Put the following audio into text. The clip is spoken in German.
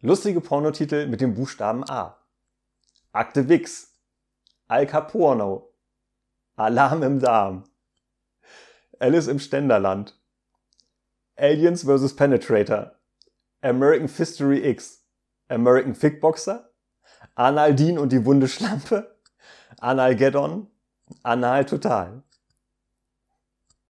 Lustige Pornotitel mit dem Buchstaben A. Akte Wix. Al Caporno. Alarm im Darm. Alice im Ständerland. Aliens vs. Penetrator. American Fistory X. American Fickboxer. Analdin und die Wunde Schlampe. Analgeddon. Anal Total.